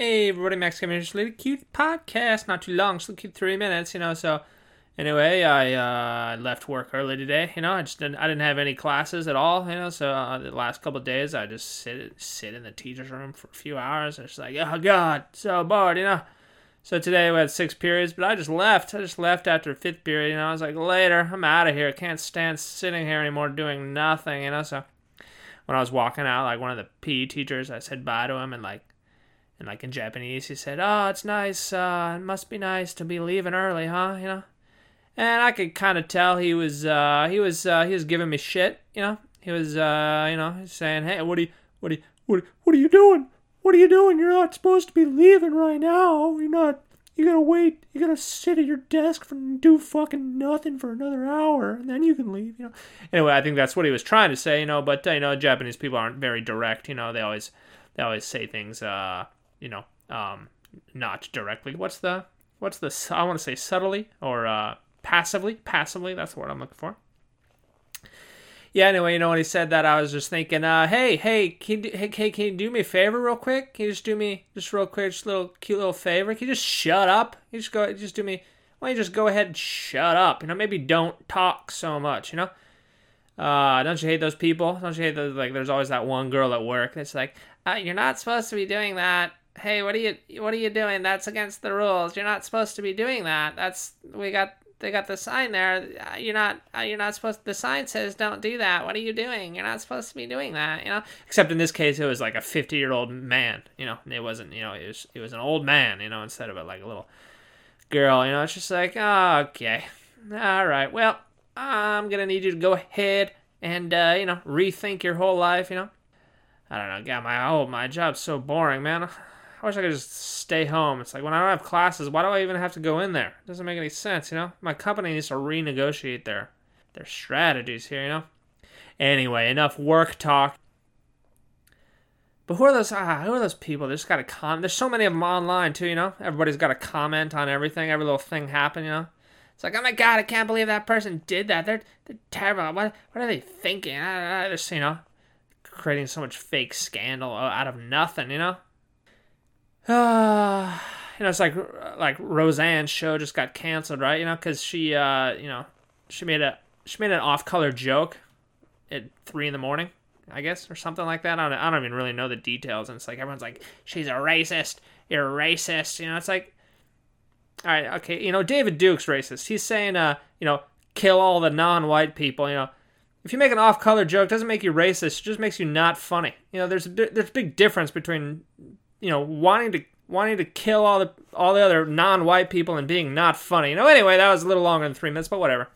Hey everybody, Max coming here, little cute podcast, not too long, so cute three minutes, you know. So anyway, I uh, left work early today. You know, I just didn't, I didn't have any classes at all. You know, so uh, the last couple days I just sit sit in the teacher's room for a few hours. It's like, oh god, so bored, you know. So today we had six periods, but I just left. I just left after fifth period. You know, I was like, later, I'm out of here. I can't stand sitting here anymore doing nothing. You know, so when I was walking out, like one of the PE teachers, I said bye to him and like and like in Japanese, he said, "Oh, it's nice. Uh, it must be nice to be leaving early, huh? You know." And I could kind of tell he was uh, he was uh, he was giving me shit. You know, he was uh, you know saying, "Hey, what are you what are you what what are you doing? What are you doing? You're not supposed to be leaving right now. You're not. You gotta wait. You gotta sit at your desk and do fucking nothing for another hour, and then you can leave. You know. Anyway, I think that's what he was trying to say. You know, but uh, you know, Japanese people aren't very direct. You know, they always they always say things. Uh, you know, um, not directly. What's the what's the I want to say subtly or uh, passively? Passively, that's the word I'm looking for. Yeah. Anyway, you know when he said that, I was just thinking, uh, hey, hey, can you, hey, can you do me a favor real quick? Can you just do me just real quick, just a little cute little favor? Can you just shut up? You just go, just do me. Why don't you just go ahead and shut up? You know, maybe don't talk so much. You know. Uh, don't you hate those people? Don't you hate those? Like, there's always that one girl at work that's like, uh, "You're not supposed to be doing that." Hey, what are you what are you doing? That's against the rules. You're not supposed to be doing that. That's we got they got the sign there. Uh, you're not uh, you're not supposed. The sign says don't do that. What are you doing? You're not supposed to be doing that. You know. Except in this case, it was like a 50 year old man. You know, it wasn't. You know, it was it was an old man. You know, instead of a, like a little girl. You know, it's just like oh, okay, all right. Well, I'm gonna need you to go ahead and uh, you know rethink your whole life. You know. I don't know. God, my oh my job's so boring, man. I wish I could just stay home. It's like when I don't have classes, why do I even have to go in there? It doesn't make any sense, you know? My company needs to renegotiate their their strategies here, you know? Anyway, enough work talk. But who are those? Ah, who are those people? They just got to comment. There's so many of them online too, you know. Everybody's got to comment on everything. Every little thing happen, you know. It's like, oh my god, I can't believe that person did that. They're they're terrible. What what are they thinking? I, I just you know, creating so much fake scandal out of nothing, you know. You know, it's like like Roseanne's show just got canceled, right? You know, because she, uh, you know, she made a she made an off-color joke at three in the morning, I guess, or something like that. I don't, I don't even really know the details, and it's like everyone's like, she's a racist. You're a racist. You know, it's like, all right, okay, you know, David Duke's racist. He's saying, uh, you know, kill all the non-white people. You know, if you make an off-color joke, doesn't make you racist. It just makes you not funny. You know, there's there's a big difference between you know, wanting to wanting to kill all the all the other non-white people and being not funny. You know, anyway, that was a little longer than three minutes, but whatever.